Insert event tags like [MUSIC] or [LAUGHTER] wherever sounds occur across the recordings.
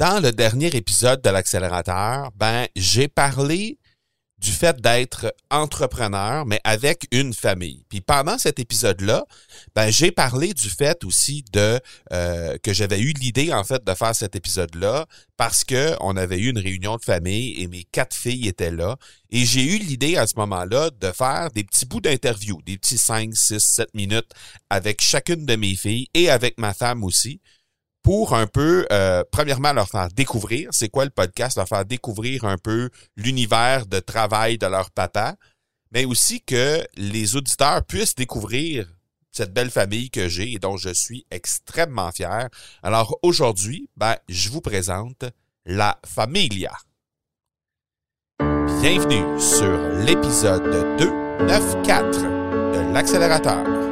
dans le dernier épisode de l'accélérateur, ben, j'ai parlé du fait d'être entrepreneur, mais avec une famille. Puis pendant cet épisode-là, ben, j'ai parlé du fait aussi de euh, que j'avais eu l'idée en fait de faire cet épisode-là parce que on avait eu une réunion de famille et mes quatre filles étaient là. Et j'ai eu l'idée à ce moment-là de faire des petits bouts d'interview, des petits 5, 6, 7 minutes avec chacune de mes filles et avec ma femme aussi pour un peu, euh, premièrement, leur faire découvrir, c'est quoi le podcast, leur faire découvrir un peu l'univers de travail de leur papa, mais aussi que les auditeurs puissent découvrir cette belle famille que j'ai et dont je suis extrêmement fier. Alors aujourd'hui, ben, je vous présente la Familia. Bienvenue sur l'épisode 294 de l'accélérateur.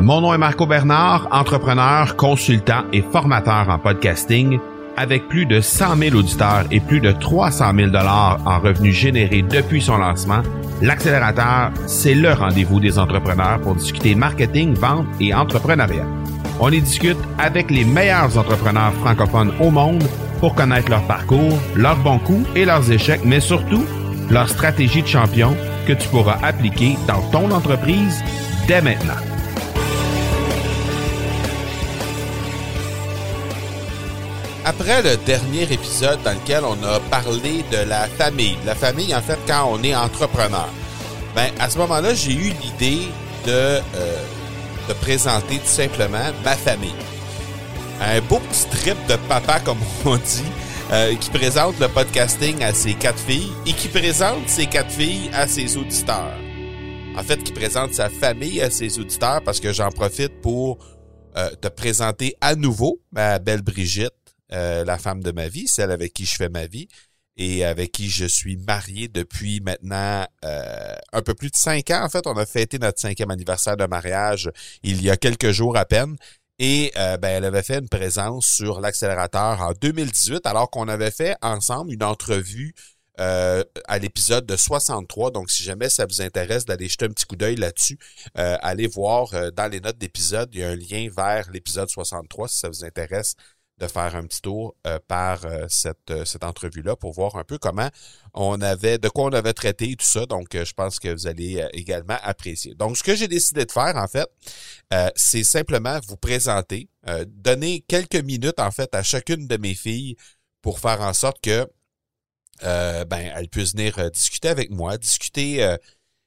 Mon nom est Marco Bernard, entrepreneur, consultant et formateur en podcasting. Avec plus de 100 000 auditeurs et plus de 300 000 dollars en revenus générés depuis son lancement, l'accélérateur, c'est le rendez-vous des entrepreneurs pour discuter marketing, vente et entrepreneuriat. On y discute avec les meilleurs entrepreneurs francophones au monde pour connaître leur parcours, leurs bons coups et leurs échecs, mais surtout leur stratégie de champion que tu pourras appliquer dans ton entreprise dès maintenant. Après le dernier épisode dans lequel on a parlé de la famille, la famille en fait quand on est entrepreneur, ben à ce moment-là j'ai eu l'idée de euh, de présenter tout simplement ma famille. Un beau petit trip de papa [LAUGHS] comme on dit, euh, qui présente le podcasting à ses quatre filles et qui présente ses quatre filles à ses auditeurs. En fait, qui présente sa famille à ses auditeurs parce que j'en profite pour euh, te présenter à nouveau ma belle Brigitte euh, la femme de ma vie, celle avec qui je fais ma vie et avec qui je suis marié depuis maintenant euh, un peu plus de cinq ans. En fait, on a fêté notre cinquième anniversaire de mariage il y a quelques jours à peine. Et euh, ben, elle avait fait une présence sur l'accélérateur en 2018, alors qu'on avait fait ensemble une entrevue à l'épisode de 63. Donc, si jamais ça vous intéresse d'aller jeter un petit coup d'œil là-dessus, allez voir dans les notes d'épisode, il y a un lien vers l'épisode 63 si ça vous intéresse de faire un petit tour euh, par euh, cette, euh, cette entrevue-là pour voir un peu comment on avait, de quoi on avait traité et tout ça. Donc, je pense que vous allez également apprécier. Donc, ce que j'ai décidé de faire, en fait, c'est simplement vous présenter, donner quelques minutes, en fait, à chacune de mes filles pour faire en sorte que ben, elles puissent venir discuter avec moi, discuter.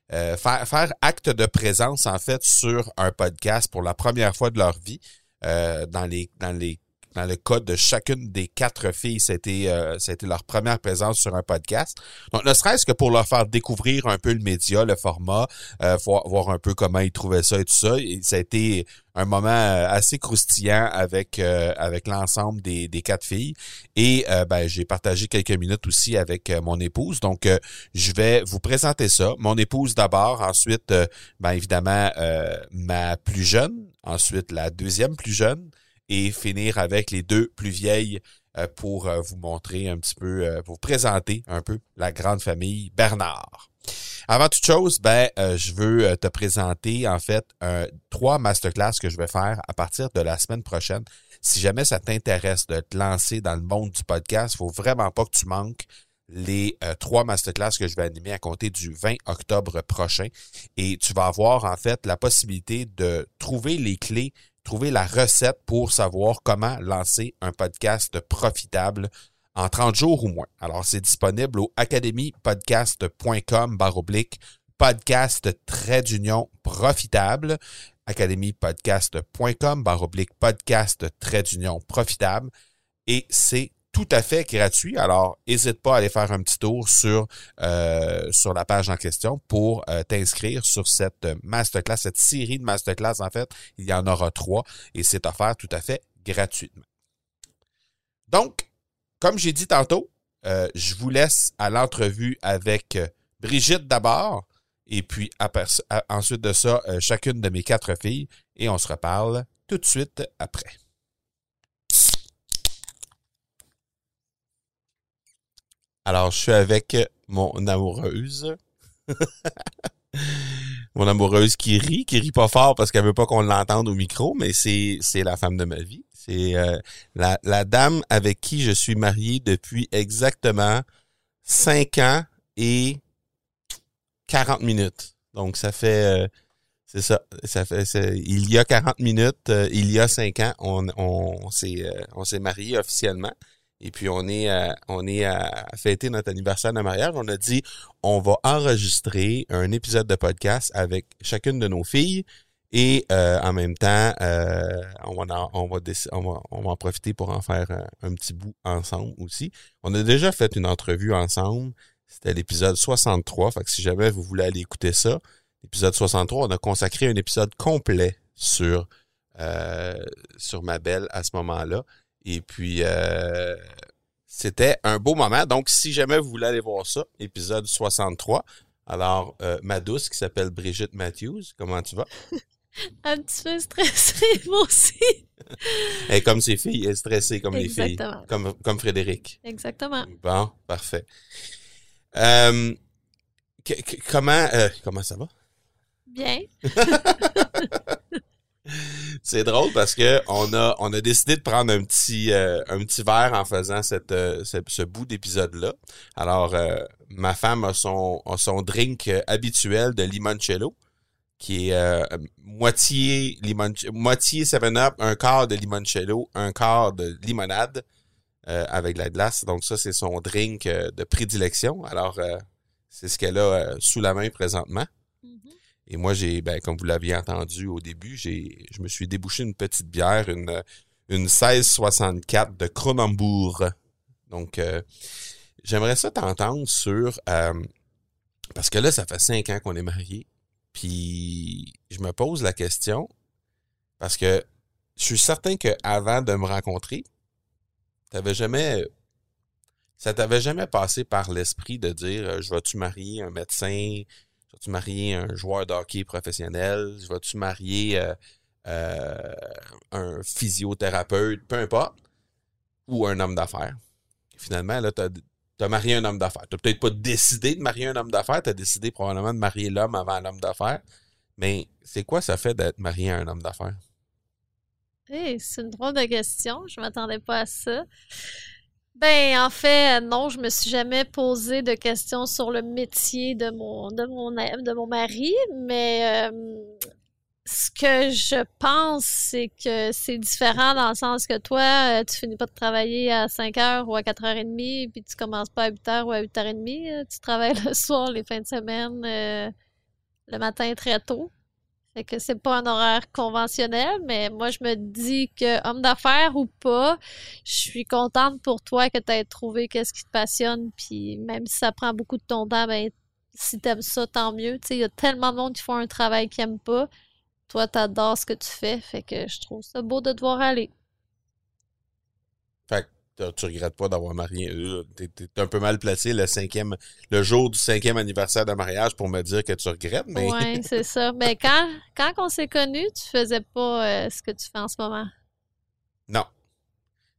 faire, faire acte de présence en fait sur un podcast pour la première fois de leur vie dans les dans les dans le cas de chacune des quatre filles, c'était euh, c'était leur première présence sur un podcast. Donc, ne serait-ce que pour leur faire découvrir un peu le média, le format, euh, voir, un peu comment ils trouvaient ça et tout ça. Ça a été un moment euh, assez croustillant avec avec l'ensemble des, des quatre filles. Et ben, j'ai partagé quelques minutes aussi avec mon épouse. Donc, je vais vous présenter ça. Mon épouse d'abord, ensuite, ben, évidemment, ma plus jeune, ensuite la deuxième plus jeune et finir avec les deux plus vieilles euh, pour euh, vous montrer un petit peu, euh, pour vous présenter un peu la grande famille Bernard. Avant toute chose, ben, je veux te présenter en fait trois masterclass que je vais faire à partir de la semaine prochaine. Si jamais ça t'intéresse de te lancer dans le monde du podcast, il faut vraiment pas que tu manques les trois masterclass que je vais animer à compter du 20 octobre prochain. Et tu vas avoir en fait la possibilité de trouver les clés trouver la recette pour savoir comment lancer un podcast profitable en 30 jours ou moins. Alors, c'est disponible au academypodcast.com baroblique podcast trait d'union profitable academypodcast.com baroblique podcast trait d'union profitable et c'est tout à fait gratuit. Alors, n'hésite pas à aller faire un petit tour sur, euh, la page en question pour euh, t'inscrire sur cette masterclass, cette série de masterclass. En fait, il y en aura trois et c'est offert tout à fait gratuitement. Donc, comme j'ai dit tantôt, euh, je vous laisse à l'entrevue avec Brigitte d'abord et puis ensuite de ça, chacune de mes quatre filles et on se reparle tout de suite après. Alors, je suis avec mon amoureuse. [LAUGHS] mon amoureuse qui rit, qui rit pas fort parce qu'elle veut pas qu'on l'entende au micro, mais c'est la femme de ma vie. C'est euh, la, dame avec qui je suis marié depuis exactement cinq ans et 40 minutes. Donc ça fait euh, c'est ça, il y a 40 minutes, euh, il y a cinq ans, on on s'est marié officiellement. Et puis on est à, on est à fêter notre anniversaire de mariage. On a dit on va enregistrer un épisode de podcast avec chacune de nos filles et euh, en même temps euh, on va en, on va, on va on va en profiter pour en faire un, petit bout ensemble aussi. On a déjà fait une entrevue ensemble. C'était l'épisode 63. Fait que si jamais vous voulez aller écouter ça, l'épisode 63, on a consacré un épisode complet sur euh, sur ma belle à ce moment-là. Et puis, euh, c'était un beau moment. Donc, si jamais vous voulez aller voir ça, épisode 63. Alors, euh, ma douce qui s'appelle Brigitte Matthews, comment tu vas? [LAUGHS] un petit peu stressée, [LAUGHS] moi aussi. et comme ses filles, elle est stressée comme les filles. Comme, comme Frédéric. Exactement. Bon, parfait. Euh, comment, comment ça va? Bien. [LAUGHS] C'est drôle parce que on a on a décidé de prendre un petit euh, verre en faisant euh, ce, bout d'épisode là. Alors euh, ma femme a son son drink habituel de limoncello qui est moitié limon moitié 7 Up, un quart de limoncello, un quart de limonade avec la glace. Donc ça c'est son drink de prédilection. Alors c'est ce qu'elle a sous la main présentement. Et moi, j'ai, ben, comme vous l'aviez entendu au début, j'ai, je me suis débouché une petite bière, une, une 1664 de Cronenbourg. Donc, euh, j'aimerais ça t'entendre sur, euh, parce que là, ça fait cinq ans qu'on est mariés. Puis, je me pose la question, parce que je suis certain qu'avant de me rencontrer, t'avais jamais, ça t'avait jamais passé par l'esprit de dire, euh, je vais-tu marier un médecin, Vas-tu marier un joueur de hockey professionnel? Vas-tu marier euh, euh, un physiothérapeute? Peu importe. Ou un homme d'affaires. Finalement, là, tu as, marié un homme d'affaires. Tu n'as peut-être pas décidé de marier un homme d'affaires. Tu as décidé probablement de marier l'homme avant l'homme d'affaires. Mais c'est quoi ça fait d'être marié à un homme d'affaires? c'est une drôle de question. Je m'attendais pas à ça. Ben, en fait, non, je me suis jamais posé de questions sur le métier de mon, de mon, de mon mari, mais euh, ce que je pense, c'est que c'est différent dans le sens que toi, euh, tu finis pas de travailler à 5 heures ou à 4 heures et demie, puis tu commences pas à 8 heures ou à 8 heures et demie. Tu travailles [LAUGHS] le soir, les fins de semaine, euh, le matin très tôt. Fait que c'est pas un horaire conventionnel, mais moi, je me dis que homme d'affaires ou pas, je suis contente pour toi que tu aies trouvé qu'est-ce qui te passionne. Puis même si ça prend beaucoup de ton temps, ben, si t'aimes ça, tant mieux. Tu sais, il y a tellement de monde qui font un travail qu'ils n'aiment pas. Toi, t'adores ce que tu fais. Fait que je trouve ça beau de te voir aller. Fait tu regrettes pas d'avoir marié. Euh, t'es, un peu mal placé le cinquième, le jour du cinquième anniversaire de mariage pour me dire que tu regrettes, mais. Oui, [LAUGHS] c'est ça. Mais quand, quand on s'est connus, tu faisais pas euh, ce que tu fais en ce moment? Non.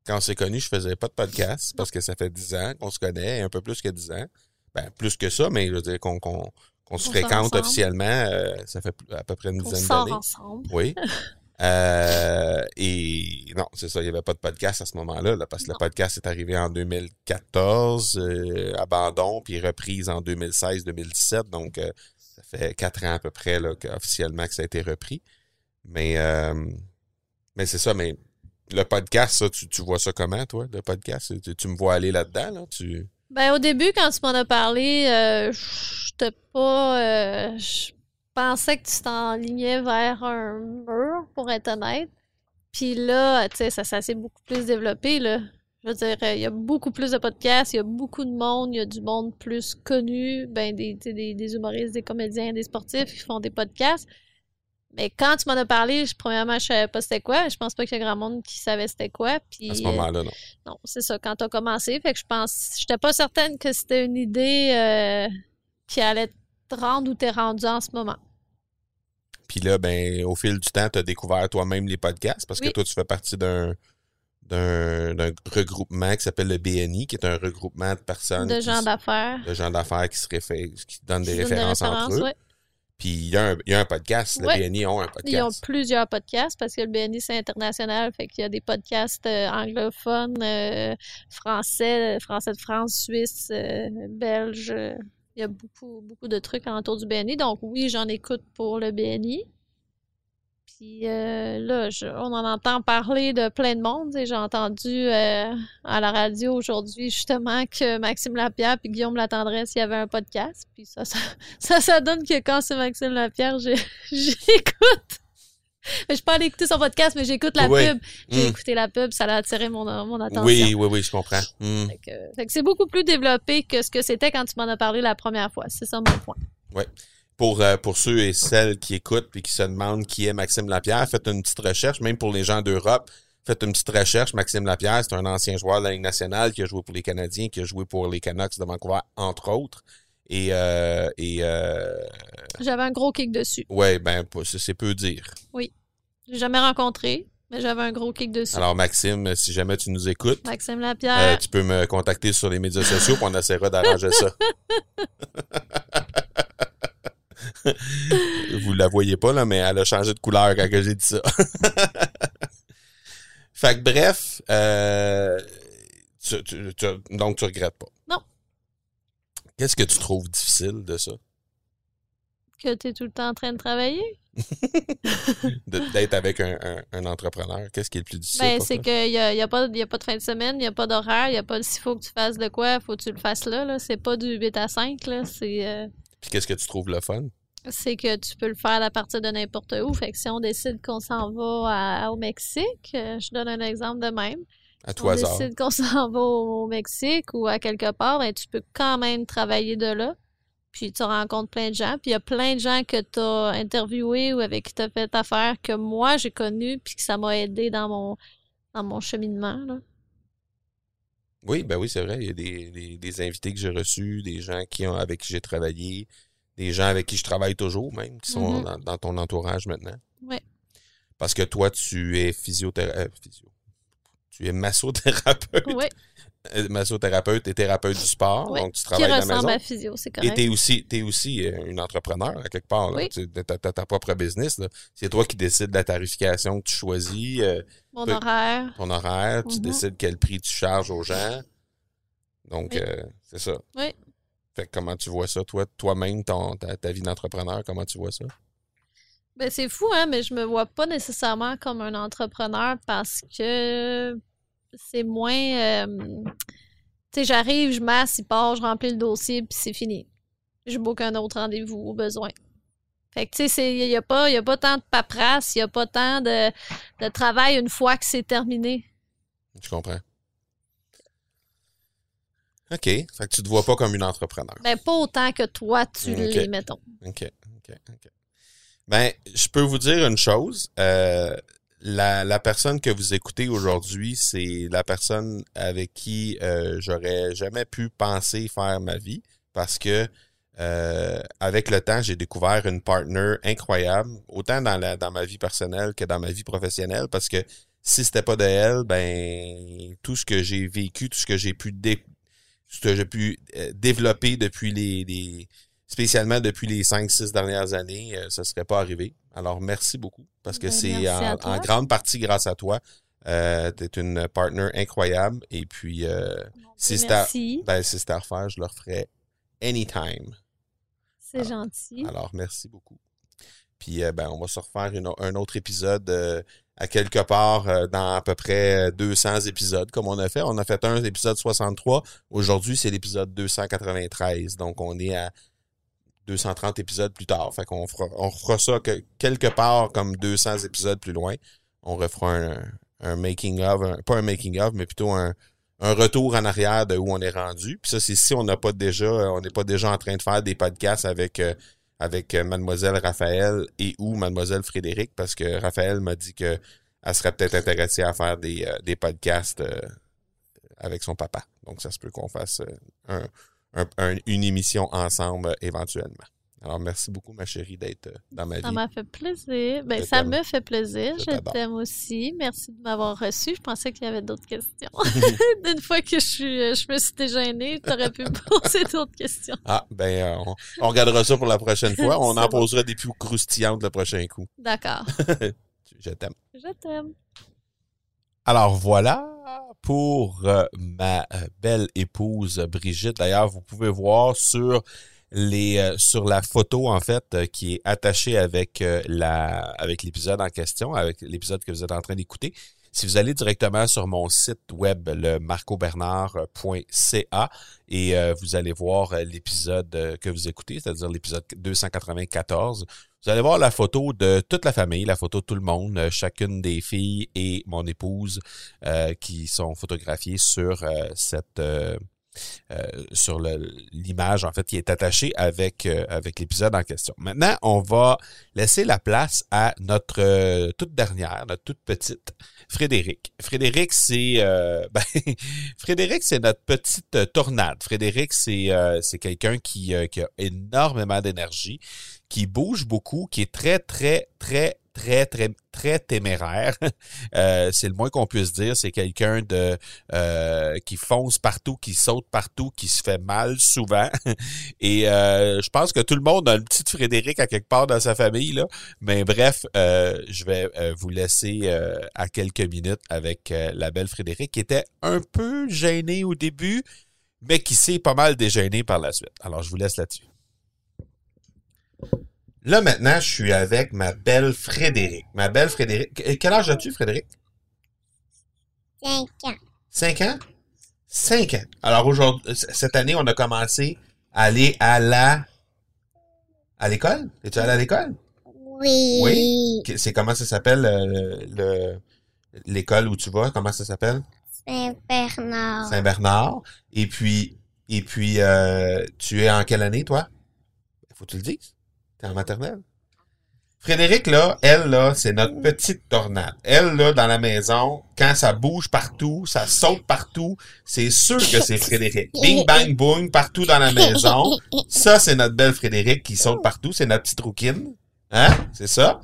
Quand on s'est connus, je faisais pas de podcast parce que ça fait dix ans qu'on se connaît, un peu plus que dix ans. Ben, plus que ça, mais je veux dire qu'on, se fréquente officiellement, euh, ça fait à peu près une dizaine d'années. ensemble. Oui. [LAUGHS] Euh, et non, c'est ça, il n'y avait pas de podcast à ce moment-là, parce que le podcast est arrivé en 2014, euh, abandon, puis reprise en 2016-2017, donc euh, ça fait quatre ans à peu près là, officiellement que ça a été repris. Mais, mais c'est ça, mais le podcast, ça, tu, vois ça comment, toi, le podcast? Tu, me vois aller là-dedans, là? Tu... Ben, au début, quand tu m'en as parlé, je n'étais pas pensais que tu t'enlignais vers un mur, pour être honnête. Puis là, tu sais, ça, s'est beaucoup plus développé, là. Je veux dire, il y a beaucoup plus de podcasts, il y a beaucoup de monde, il y a du monde plus connu, ben des, des, des, humoristes, des comédiens, des sportifs qui font des podcasts. Mais quand tu m'en as parlé, je, premièrement, je savais pas c'était quoi. Je pense pas qu'il y a grand monde qui savait c'était quoi. Puis, à ce moment-là, non. non, c'est ça, quand tu as commencé. Fait que je pense, j'étais pas certaine que c'était une idée euh, qui allait te rendre où t'es rendu en ce moment. Puis là, ben, au fil du temps, tu as découvert toi-même les podcasts parce que toi, tu fais partie d'un d'un regroupement qui s'appelle le BNI, qui est un regroupement de personnes. De gens d'affaires. De gens d'affaires qui se qui donnent des références, entre eux. Puis il y, a un- il y a un podcast, le Ouais. BNI ont un Ils ont podcast. plusieurs podcasts parce que le BNI, c'est international. Fait qu'il y a des podcasts euh, anglophones, euh, français, euh, français de France, suisse, euh, belge. Il y a beaucoup, de trucs alentour du BNI. Donc oui, j'en écoute pour le BNI. Puis euh, là, on en entend parler de plein de monde. J'ai entendu euh, à la radio aujourd'hui justement que Maxime Lapierre et Guillaume Latendresse, il y avait un podcast. Puis ça, ça, [LAUGHS] ça, ça donne que quand c'est Maxime Lapierre, [LAUGHS] j'écoute. [LAUGHS] Je peux aller écouter son podcast, mais j'écoute la Oui. pub. J'ai Mm. écouté la pub, ça a attiré mon, mon attention. Oui, oui, oui, je comprends. Mm. Que c'est beaucoup plus développé que ce que c'était quand tu m'en as parlé la première fois. C'est ça mon point. Pour, euh, pour ceux et celles qui écoutent et qui se demandent qui est Maxime Lapierre, faites une petite recherche, même pour les gens d'Europe, faites une petite recherche. Maxime Lapierre, c'est un ancien joueur de la Ligue nationale qui a joué pour les Canadiens, qui a joué pour les Canucks de Vancouver, entre autres. Et, euh, et euh, J'avais un gros kick dessus. ouais, ben, c'est peu dire. J'ai jamais rencontré, mais j'avais un gros kick dessus. Alors, Maxime, si jamais tu nous écoutes, Maxime euh, Lapierre. tu peux me contacter sur les médias sociaux puis on essaiera d'arranger ça. [LAUGHS] Vous la voyez pas, là, mais elle a changé de couleur quand j'ai dit ça. [LAUGHS] fait que bref, euh, tu- tu- tu- donc tu regrettes pas. Non. Qu'est-ce que tu trouves difficile de ça? que tu es tout le temps en train de travailler? D'être avec un, un- un entrepreneur? Qu'est-ce qui est le plus difficile? Ben, c'est qu'il n'y a, y a, pas- y a pas de fin de semaine, il n'y a pas d'horaire, il n'y a pas de s'il faut que tu fasses de quoi, faut que tu le fasses là. là. C'est pas du 8 à 5, là. C'est, euh, Puis qu'est-ce que tu trouves le fun? c'est que tu peux le faire à partir de n'importe où. Fait que si on décide qu'on s'en va à- au Mexique, euh, je donne un exemple de même. À tout on hasard. décide qu'on [LAUGHS] s'en va au Mexique ou à quelque part, ben, tu peux quand même travailler de là. Puis tu rencontres plein de gens. Puis il y a plein de gens que tu as interviewés ou avec qui tu as fait affaire que moi j'ai connu puis que ça m'a aidé dans mon dans mon cheminement. Là. Oui, ben oui, c'est vrai. Il y a des, des, des invités que j'ai reçus, des gens qui ont, avec qui j'ai travaillé, des gens avec qui je travaille toujours même, qui sont Mhm. dans, dans ton entourage maintenant. Ouais. Parce que toi, tu es physiothérapeute. physio. Tu es massothérapeute. Oui, Euh, Massothérapeute et thérapeute du sport. Donc, tu qui travailles à la ressemble maison. à physio, c'est Et correct. t'es aussi, t'es aussi euh, une entrepreneur, à quelque part. Oui. Tu as, ta propre business. C'est toi qui décides de la tarification que tu choisis, euh, Mon horaire. ton horaire, tu Mhm. décides quel prix tu charges aux gens. Donc, Oui. euh, c'est ça. Oui. Fait que comment tu vois ça, toi, toi-même, ton, ta, ta vie d'entrepreneur, comment tu vois ça? Ben, c'est fou, hein, mais je me vois pas nécessairement comme un entrepreneur parce que c'est moins. euh, tu sais, j'arrive, je masse, il part, je remplis le dossier, puis c'est fini. J'ai aucun autre rendez-vous au besoin. Fait que, tu sais, il n'y a, pas- y a pas tant de paperasse, il n'y a pas tant de, de travail une fois que c'est terminé. Je comprends. OK. Fait que tu te vois pas comme une entrepreneur. Ben, pas autant que toi, tu Ok. l'es, mettons. OK. OK. OK. Ben, je peux vous dire une chose. Euh, la, la personne que vous écoutez aujourd'hui, c'est la personne avec qui euh, j'aurais jamais pu penser faire ma vie parce que euh, avec le temps, j'ai découvert une partner incroyable, autant dans, la, dans ma vie personnelle que dans ma vie professionnelle, parce que si c'était pas de elle, ben tout ce que j'ai vécu, tout ce que j'ai pu dé- ce que pu euh, développer depuis les- spécialement depuis les 5-6 dernières années, euh, ça serait pas arrivé. Alors merci beaucoup parce que Ben, c'est en, grande partie grâce à toi. Euh, tu es une partner incroyable et puis euh, si c'était à, ben, si à refaire, je le referais anytime. c'est gentil. Alors, merci beaucoup. Puis, ben, on va se refaire une- un autre épisode à quelque part euh, dans à peu près 200 épisodes, comme on a fait. On a fait un épisode 63. Aujourd'hui, c'est l'épisode 293. Donc, on est à 230 épisodes plus tard. Fait qu'on fera, on refera ça que, quelque part comme 200 épisodes plus loin. On refera un, making of, pas un making of, mais plutôt un, retour en arrière de où on est rendu. Puis ça, c'est si on n'a pas déjà, on n'est pas déjà en train de faire des podcasts avec euh, avec euh, mademoiselle Raphaël et ou mademoiselle Frédéric, parce que Raphaël m'a dit que elle serait peut-être intéressée à faire des, euh, podcasts euh, avec son papa. Donc ça se peut qu'on fasse euh, un, un- un- une émission ensemble euh, éventuellement. Alors, merci beaucoup, ma chérie, d'être euh, dans ma Ça vie. m'a fait plaisir. Ben, ça me fait plaisir. Je t'aime aussi. Merci de m'avoir reçu. Je pensais qu'il y avait d'autres questions. [LAUGHS] [LAUGHS] D'une fois que je suis, euh, je me suis déjeunée, tu aurais pu me [LAUGHS] poser d'autres questions. Ah, ben, euh, on, on regardera ça pour la prochaine fois. On en bon. posera des plus croustillantes le prochain coup. D'accord. Je t'aime. Je t'aime. Alors voilà pour euh, ma euh, belle épouse Brigitte. D'ailleurs, vous pouvez voir sur les euh, sur la photo en fait qui est attachée avec la avec l'épisode en question, avec l'épisode que vous êtes en train d'écouter. Si vous allez directement sur mon site web, le marcobernard.ca, et vous allez voir l'épisode que vous écoutez, c'est-à-dire l'épisode 294, vous allez voir la photo de toute la famille, la photo de tout le monde, euh, chacune des filles et mon épouse euh, qui sont photographiées sur euh, cette euh, euh, sur l'image en fait qui est attachée avec euh, avec l'épisode en question. Maintenant, on va laisser la place à notre toute dernière, notre toute petite Frédéric. Frédéric, c'est [LAUGHS] ben, Frédéric, c'est notre petite tornade. Frédéric, c'est c'est quelqu'un qui, qui a énormément d'énergie, qui bouge beaucoup, qui est très, très, très, très, très, très téméraire. [LAUGHS] Euh, c'est le moins qu'on puisse dire. C'est quelqu'un de euh, qui fonce partout, qui saute partout, qui se fait mal souvent. [LAUGHS] Et euh, je pense que tout le monde a une petite Frédéric à quelque part dans sa famille. Là. Mais bref, euh, je vais euh, vous laisser euh, à quelques minutes avec la belle Frédéric, qui était un peu gênée au début, mais qui s'est pas mal dégênée par la suite. Alors, je vous laisse là-dessus. Là, maintenant, je suis avec ma belle Frédéric. Ma belle Frédéric. Que- Quel âge as-tu, Frédéric? Cinq ans. Cinq ans? Cinq ans. Alors, aujourd'hui, cette année, on a commencé à aller à la... À l'école? Es-tu allé à l'école? Oui. Oui? C'est comment ça s'appelle, euh, le l'école où tu vas? Comment ça s'appelle? Saint-Bernard. Saint-Bernard. Et puis, et puis euh, tu es en quelle année, toi? Faut que tu le dises. T'es en maternelle? Frédéric, là, elle, là, c'est notre petite tornade. Elle, là, dans la maison, quand ça bouge partout, ça saute partout, c'est sûr que c'est Frédéric. Bing, bang, boing, partout dans la maison. Ça, c'est notre belle Frédéric qui saute partout. C'est notre petite rouquine. Hein? C'est ça?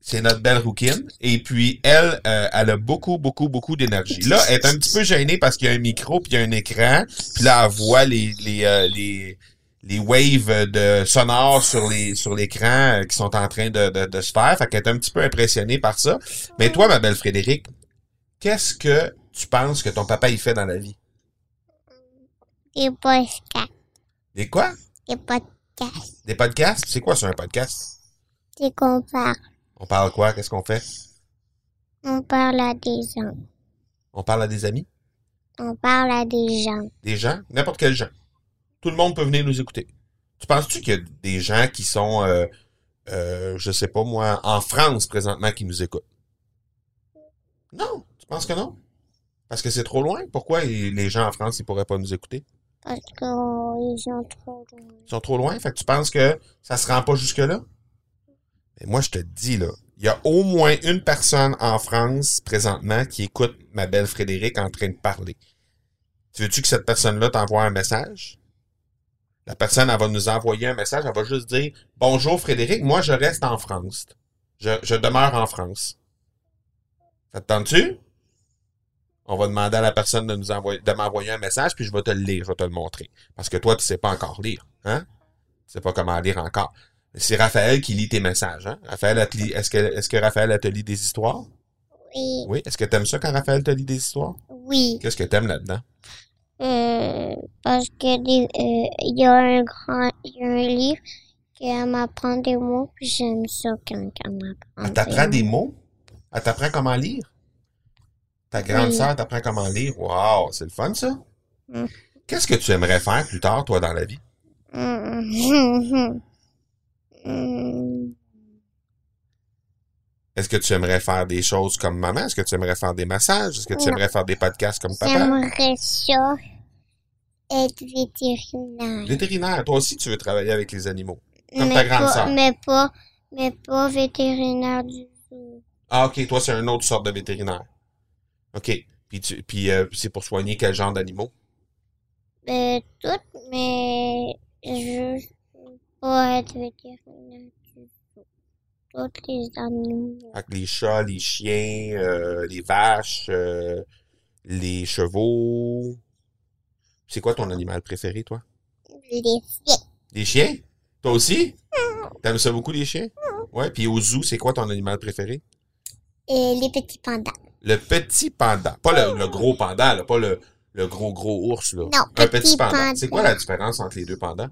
C'est notre belle rouquine. Et puis, elle, euh, elle a beaucoup, beaucoup, beaucoup d'énergie. Là, elle est un petit peu gênée parce qu'il y a un micro puis il y a un écran. Puis là, elle voit les, les, euh, les, les waves de sonores sur les sur l'écran euh, qui sont en train de, de, de se faire. Fait qu'elle est un petit peu impressionnée par ça. Mais toi, ma belle Frédéric, qu'est-ce que tu penses que ton papa il fait dans la vie? Des podcasts. Des quoi? Des podcasts. Des podcasts? C'est quoi sur un podcast? C'est qu'on parle. On parle quoi? Qu'est-ce qu'on fait? On parle à des gens. On parle à des amis? On parle à des gens. Des gens? N'importe quel gens. Tout le monde peut venir nous écouter. Tu penses-tu qu'il y a des gens qui sont, euh, euh, je sais pas moi, en France présentement qui nous écoutent? Non. Tu penses que non? Parce que c'est trop loin? Pourquoi les gens en France, ils pourraient pas nous écouter? Parce qu'ils sont trop loin. Ils sont trop loin? Fait que tu penses que ça se rend pas jusque-là? Mais moi, je te dis, là, il y a au moins une personne en France présentement qui écoute ma belle Frédéric en train de parler. Tu veux-tu que cette personne-là t'envoie un message? La personne, elle va nous envoyer un message, elle va juste dire Bonjour Frédéric, moi je reste en France. Je, je demeure en France. Ça te tente-tu? On va demander à la personne de nous envoyer, de m'envoyer un message, puis je vais te le lire, je vais te le montrer. Parce que toi, tu sais pas encore lire, hein? Tu sais pas comment lire encore. C'est Raphaël qui lit tes messages, hein? Raphaël, est-ce que, est-ce que Raphaël, elle te lit des histoires? Oui. Oui? Est-ce que t'aimes ça quand Raphaël te lit des histoires? Oui. Qu'est-ce que t'aimes là-dedans? Euh, parce que des- euh, il y a un grand, il y a un livre qui m'apprend des mots, puis j'aime ça quand elle m'apprend. Elle t'apprend des mots? Elle t'apprend comment lire? Ta grande Oui. sœur t'apprend comment lire? Wow, c'est le fun, ça? Mm. Qu'est-ce que tu aimerais faire plus tard, toi, dans la vie? Mm. Mm. Est-ce que tu aimerais faire des choses comme maman? Est-ce que tu aimerais faire des massages? Est-ce que tu Non. aimerais faire des podcasts comme papa? J'aimerais ça être vétérinaire. Vétérinaire, toi aussi, tu veux travailler avec les animaux. Comme mais ta grande pas. Mais pas, mais pas vétérinaire du tout. Ah, OK, toi, c'est une autre sorte de vétérinaire. OK. Puis, tu, puis euh, c'est pour soigner quel genre d'animaux? Ben, tout, mais juste pas être vétérinaire. Tous les animaux. Fait que les chats, les chiens, euh, les vaches, euh, les chevaux. C'est quoi ton animal préféré, toi? Les chiens. Les chiens? Toi aussi? T'aimes ça beaucoup, les chiens? Ouais, puis au zoo, c'est quoi ton animal préféré? Et les petits pandas. Le petit panda. Pas le, le gros panda, là, pas le, le gros gros ours, là. Non, Un petit petit panda. panda. C'est quoi la différence entre les deux pandas?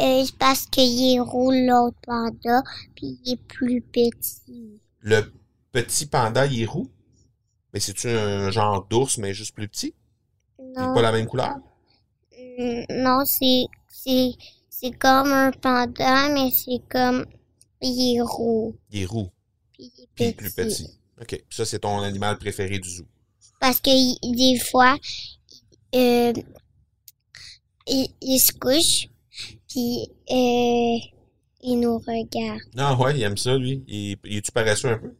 Euh, c'est parce qu'il est roux l'autre panda, puis il est plus petit. Le petit panda, il est roux? Mais c'est-tu un genre d'ours, mais juste plus petit? Il Non, est pas la même couleur? Mm, non, c'est c'est c'est comme un panda, mais c'est comme il est roux, Il est roux, puis il est puis il plus petit. OK. Ça, c'est ton animal préféré du zoo. Parce que il- des fois, euh, il, il se couche, puis euh, il nous regarde. Ah ouais, il aime ça, lui. Il, il est-tu paresseux un peu?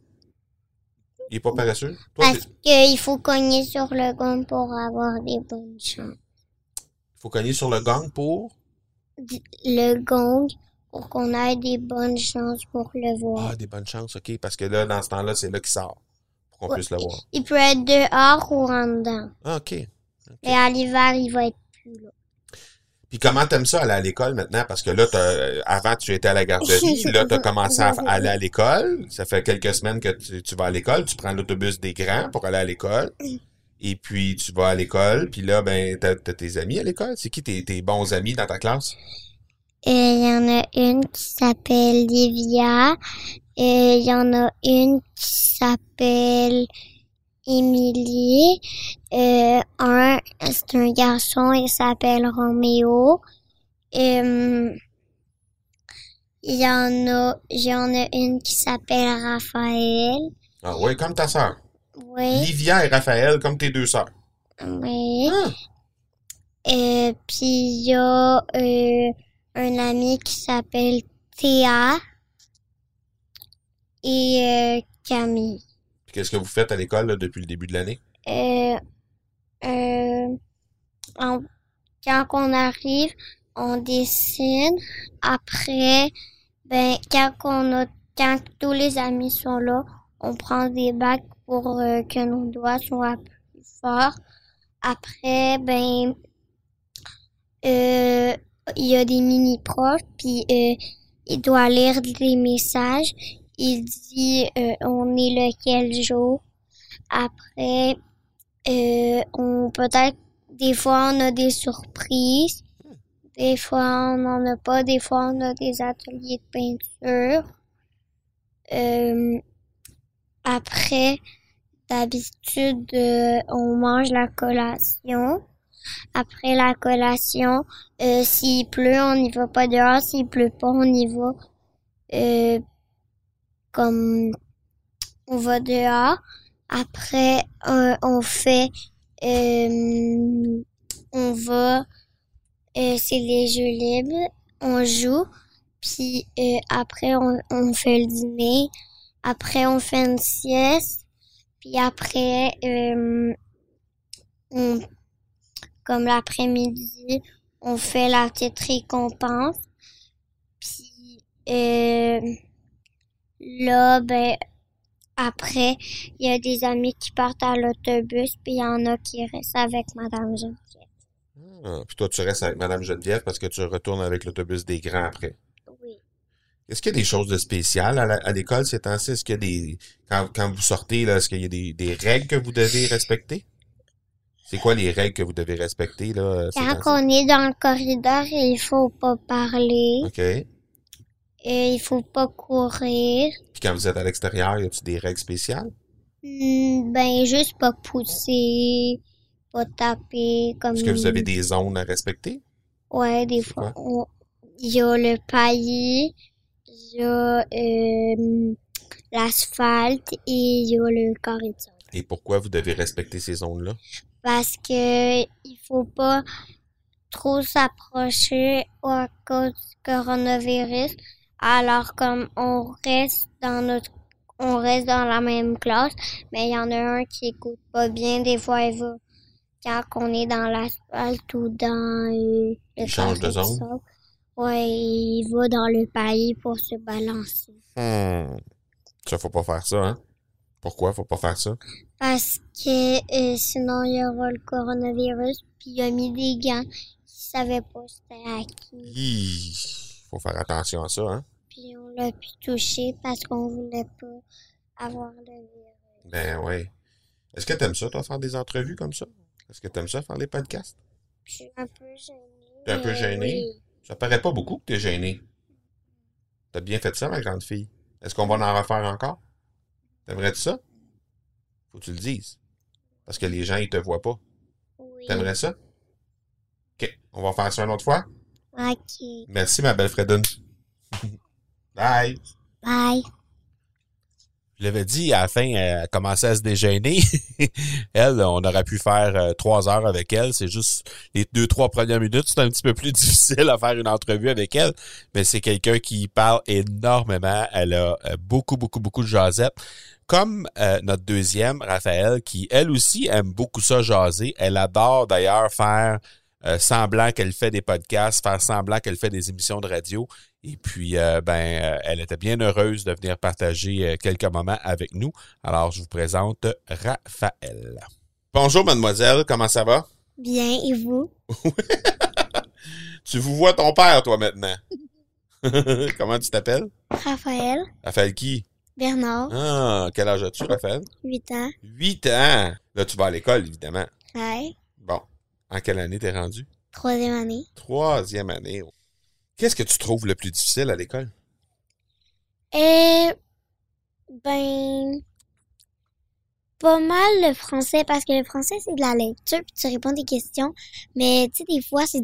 Il est pas paresseux? Toi, Parce qu'il faut cogner sur le gong pour avoir des bonnes chances. il faut cogner sur le gang pour... Le gong pour qu'on ait des bonnes chances pour le voir. Ah, des bonnes chances, OK. Parce que là, dans ce temps-là, c'est là qu'il sort. Pour qu'on Ouais. puisse le voir. Il peut être dehors ou en dedans. Ah, OK. Mais à l'hiver, il va être plus là. Puis comment t'aimes ça aller à l'école maintenant? Parce que là, t'as- avant, tu étais à la garderie. [LAUGHS] là, t'as commencé à aller à l'école. Ça fait quelques semaines que tu, tu vas à l'école. Tu prends l'autobus des grands pour aller à l'école. Et puis, tu vas à l'école. Puis là, ben, t'as, t'as tes amis à l'école. C'est qui tes, tes bons amis dans ta classe? Euh, Il y en a une qui s'appelle Livia. Et Il y en a une qui s'appelle Émilie. Euh, un, c'est un garçon, il s'appelle Roméo. Euh, Il y en a, il y en a une qui s'appelle Raphaël. Ah ouais, comme ta sœur. Oui, Livia et Raphaël, comme tes deux sœurs. oui. Ah, Euh, puis il y a euh, un ami qui s'appelle Théa et euh, Camille. Qu'est-ce que vous faites à l'école depuis le début de l'année? Euh, euh, quand on arrive, on dessine. Après, ben quand quand tous les amis sont là, on prend des bacs pour euh, que nos doigts soient plus forts. Après, ben il y a des mini profs, puis il doit lire des messages. Il dit euh, on est lequel jour. Après, euh, on peut-être des fois on a des surprises, des fois on n'en a pas, des fois on a des ateliers de peinture. Euh, après, d'habitude, on mange la collation. Après la collation, s'il pleut, on n'y va pas dehors. S'il pleut pas, on y va comme on va dehors. Après, euh, on fait, euh, on va, euh, c'est les jeux libres, on joue, puis euh, après on, on fait le dîner, après on fait une sieste, puis après, euh, on, comme l'après-midi, on fait la petite récompense, puis là, ben, après, il y a des amis qui partent à l'autobus, puis il y en a qui restent avec Madame Geneviève. Ah, puis toi, tu restes avec Madame Geneviève parce que tu retournes avec l'autobus des grands après. Oui. Est-ce qu'il y a des choses de spéciales à l'école ces temps-ci? Est-ce qu'il y a des. Quand, quand vous sortez, là, est-ce qu'il y a des, des règles que vous devez respecter? C'est quoi les règles que vous devez respecter, là? ces Quand on est dans le corridor, il faut pas parler, OK. Et il faut pas courir. Puis quand vous êtes à l'extérieur, y a-t-il des règles spéciales? Hmm, ben, juste pas pousser, pas taper, comme... Est-ce que vous avez des zones à respecter? Ouais, des fois. Il y a le paillis, il y a euh, l'asphalte et il y a le corridor. Et pourquoi vous devez respecter ces zones-là? Parce que il faut pas trop s'approcher à cause du coronavirus. Alors comme on reste dans notre on reste dans la même classe, mais il y en a un qui écoute pas bien, des fois il va quand on est dans l'asphalte ou dans euh, le Il change de zone? Ouais, il va dans le pays pour se balancer. Hmm. Ça, faut pas faire ça, hein? Pourquoi faut pas faire ça? Parce que euh, sinon, il y aura le coronavirus. Puis il a mis des gants. Il savait pas c'était à qui. Hi. Faut faire attention à ça, hein? Puis on l'a pu toucher parce qu'on voulait pas avoir le virus. Ben oui. Est-ce que t'aimes ça, toi, faire des entrevues comme ça? Est-ce que t'aimes ça, faire les podcasts? Je suis un peu gênée. T'es un peu gênée? oui. Ça paraît pas beaucoup que t'es gêné. T'as bien fait ça, ma grande fille. Est-ce qu'on va en refaire encore? T'aimerais-tu ça? Faut que tu le dises. Parce que les gens, ils te voient pas. Oui. T'aimerais ça? OK. On va faire ça une autre fois? Ok. Merci, ma belle Fredon. [LAUGHS] Bye! Bye. Je l'avais dit, à la fin, elle commençait à se déjeuner. [LAUGHS] elle, on aurait pu faire euh, trois heures avec elle. C'est juste les deux, trois premières minutes. C'est un petit peu plus [LAUGHS] difficile à faire une entrevue avec elle. Mais c'est quelqu'un qui parle énormément. Elle a euh, beaucoup, beaucoup, beaucoup de jasettes. Comme euh, notre deuxième, Raphaël, qui, elle aussi, aime beaucoup ça jaser. Elle adore d'ailleurs faire euh, semblant qu'elle fait des podcasts, faire semblant qu'elle fait des émissions de radio. Et puis, euh, ben, euh, elle était bien heureuse de venir partager quelques moments avec nous. Alors, je vous présente Raphaël. Bonjour, mademoiselle. Comment ça va? Bien, et vous? [LAUGHS] Tu vous vois ton père, toi, maintenant. [LAUGHS] Comment tu t'appelles? Raphaël, Raphaël qui? Bernard, Ah, quel âge as-tu, Raphaël? 8 ans. Huit ans. Là, tu vas à l'école, évidemment. Ouais. En quelle année t'es rendu? Troisième année. Troisième année. Qu'est-ce que tu trouves le plus difficile à l'école? Euh, ben, pas mal le français parce que le français c'est de la lecture puis tu réponds des questions, mais tu sais des fois c'est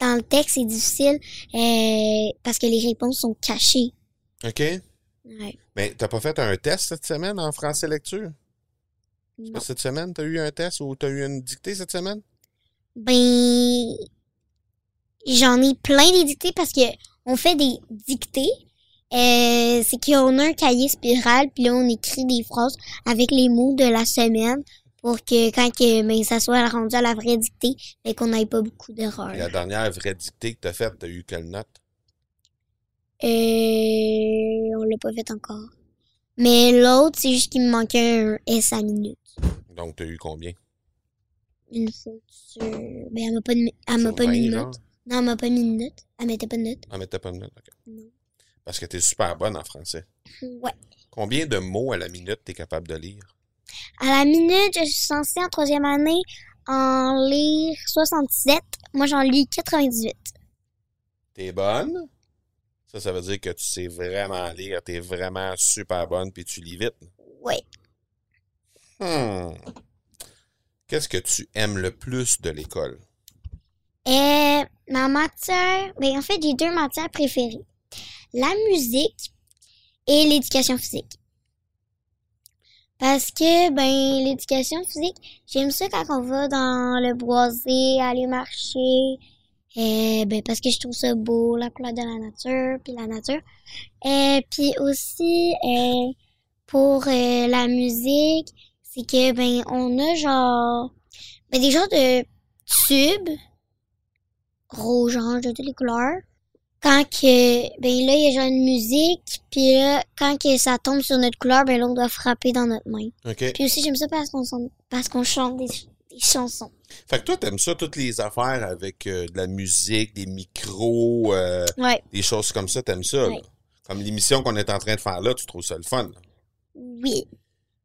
dans le texte c'est difficile euh, parce que les réponses sont cachées. OK? Ouais. Mais t'as pas fait un test cette semaine en français lecture? Non. Cette semaine, t'as eu un test ou t'as eu une dictée cette semaine? Ben, j'en ai plein des dictées parce que on fait des dictées. Euh, c'est qu'on a un cahier spiral puis là on écrit des phrases avec les mots de la semaine pour que quand que ben, ça soit rendu à la vraie dictée, et qu'on n'ait pas beaucoup d'erreurs. La dernière vraie dictée que t'as faite, t'as eu quelle note? Euh, on l'a pas fait encore. Mais l'autre, c'est juste qu'il me manquait un S à minute. Donc, t'as eu combien? Une faute sur... Ben, elle m'a pas, elle m'a pas mis 20, de genre? note. Non, elle m'a pas mis de note. Elle mettait pas de note. Mais t'as pas de note, OK. Non. Parce que t'es super bonne en français. Ouais. Combien de mots à la minute t'es capable de lire? À la minute, je suis censée en troisième année en lire 67. Moi, j'en lis 98. T'es bonne? Ça, ça veut dire que tu sais vraiment lire, t'es vraiment super bonne, puis tu lis vite. Ouais. Hmm. Qu'est-ce que tu aimes le plus de l'école? Et ma matière, ben en fait, j'ai deux matières préférées. La musique et l'éducation physique. Parce que, ben, l'éducation physique, j'aime ça quand on va dans le boisé, aller marcher, et, ben, parce que je trouve ça beau, la couleur de la nature, puis la nature. Et puis aussi, euh, pour euh, la musique, c'est que, ben, on a genre, ben, des genres de tubes rouge, orange, de toutes les couleurs. Quand que, ben là, il y a genre une musique, puis là, quand que ça tombe sur notre couleur, ben là, on doit frapper dans notre main. Puis aussi, j'aime ça parce qu'on parce qu'on chante des, des chansons. Fait que toi, t'aimes ça, toutes les affaires avec euh, de la musique, des micros, euh, Ouais. des choses comme ça, t'aimes ça? Ouais. Comme l'émission qu'on est en train de faire là, tu trouves ça le fun? là? Oui.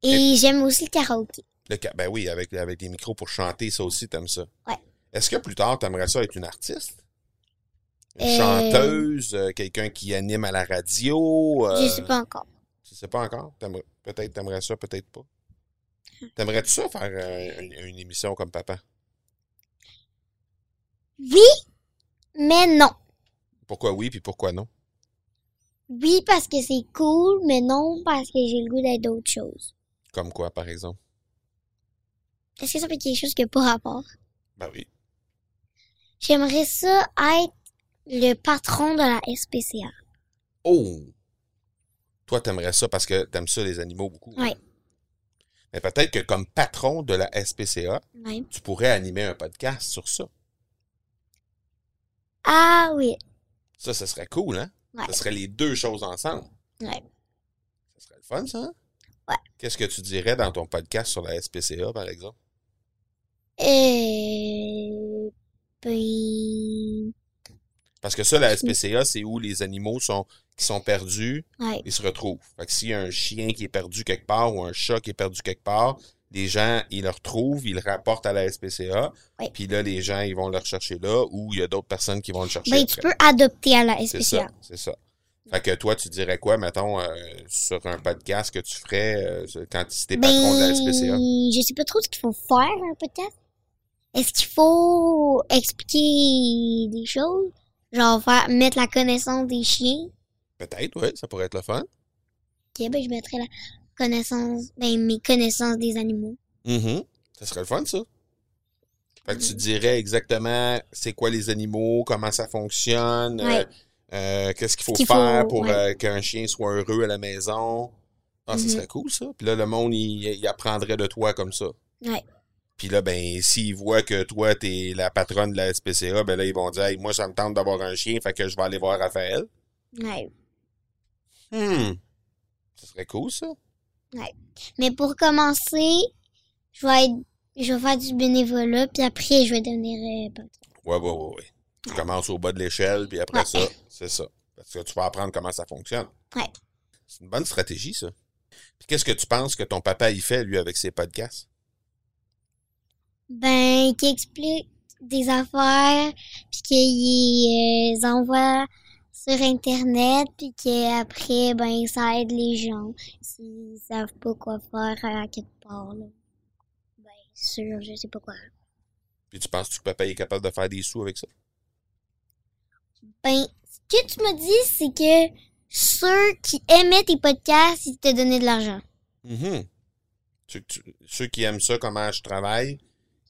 Et j'aime aussi le karaoké. Le ben oui, avec, avec des micros pour chanter, ça aussi, t'aimes ça. Ouais. Est-ce que plus tard, t'aimerais ça être une artiste? Une Euh, chanteuse, euh, quelqu'un qui anime à la radio? euh, Je sais pas encore. Tu sais pas encore? T'aimerais- Peut-être t'aimerais ça, peut-être pas. T'aimerais-tu ça faire euh, une, une émission comme papa? Oui, mais non. Pourquoi oui, puis pourquoi non? Oui, parce que c'est cool, mais non, parce que j'ai le goût d'être d'autres choses. Comme quoi, par exemple? Est-ce que ça être quelque chose qui n'a pas rapport? Ben oui. J'aimerais ça être le patron de la SPCA. Oh! Toi, t'aimerais ça parce que t'aimes ça, les animaux, beaucoup. hein? Ouais. Mais peut-être que comme patron de la SPCA, tu pourrais animer un podcast sur ça. Ah oui. Ça, ce serait cool, hein? Ouais. Ce serait les deux choses ensemble. Ouais. Ce serait le fun, ça? Ouais. Qu'est-ce que tu dirais dans ton podcast sur la SPCA, par exemple? Euh, ben, Parce que ça, la SPCA, c'est où les animaux sont qui sont perdus, ouais. ils se retrouvent. Fait que s'il y a un chien qui est perdu quelque part ou un chat qui est perdu quelque part, les gens, ils le retrouvent, ils le rapportent à la SPCA. Ouais. Puis là, les gens, ils vont le rechercher là ou il y a d'autres personnes qui vont le chercher. Ben, tu après. peux adopter à la C'est ça, SPCA. c'est ça. Fait que toi, tu dirais quoi, mettons, euh, sur un podcast que tu ferais euh, quand tu t'es patron de la SPCA? Ben, je sais pas trop ce qu'il faut faire, un podcast. Est-ce qu'il faut expliquer des choses? Genre, faire, mettre la connaissance des chiens? Peut-être, oui, ça pourrait être le fun. Ok, ben, je mettrais la connaissance, ben, mes connaissances des animaux. Mhm. Ça serait le fun, ça. Fait que tu dirais exactement c'est quoi les animaux, comment ça fonctionne, euh, Ouais. euh, qu'est-ce qu'il faut faire pour ouais. euh, qu'un chien soit heureux à la maison? Ah, ça Mhm. serait cool, ça. Puis là, le monde, il, il apprendrait de toi comme ça. Ouais. Puis là, ben, s'ils voient que toi, t'es la patronne de la SPCA, ben là, ils vont dire, Hey, moi, ça me tente d'avoir un chien, fait que je vais aller voir Raphaël. Ouais. Hmm. Ça serait cool, ça. Mais pour commencer, je vais être, je vais faire du bénévolat, puis après, je vais devenir euh, patron. Ouais, ouais, ouais, ouais. Tu commences au bas de l'échelle, puis après Ouais. ça, c'est ça. Parce que tu vas apprendre comment ça fonctionne. Ouais. C'est une bonne stratégie, ça. Puis qu'est-ce que tu penses que ton papa y fait, lui, avec ses podcasts? Ben, qui explique des affaires, puis qu'il les envoie sur Internet, puis qu'après, ben, ça aide les gens s'ils savent pas quoi faire à quelque part, là. Ben, sûr, je sais pas quoi. Puis tu penses-tu que papa est capable de faire des sous avec ça? Ben, ce que tu me dis, c'est que ceux qui aimaient tes podcasts, ils te donnaient de l'argent. Tu- tu- ceux qui aiment ça, comment je travaille,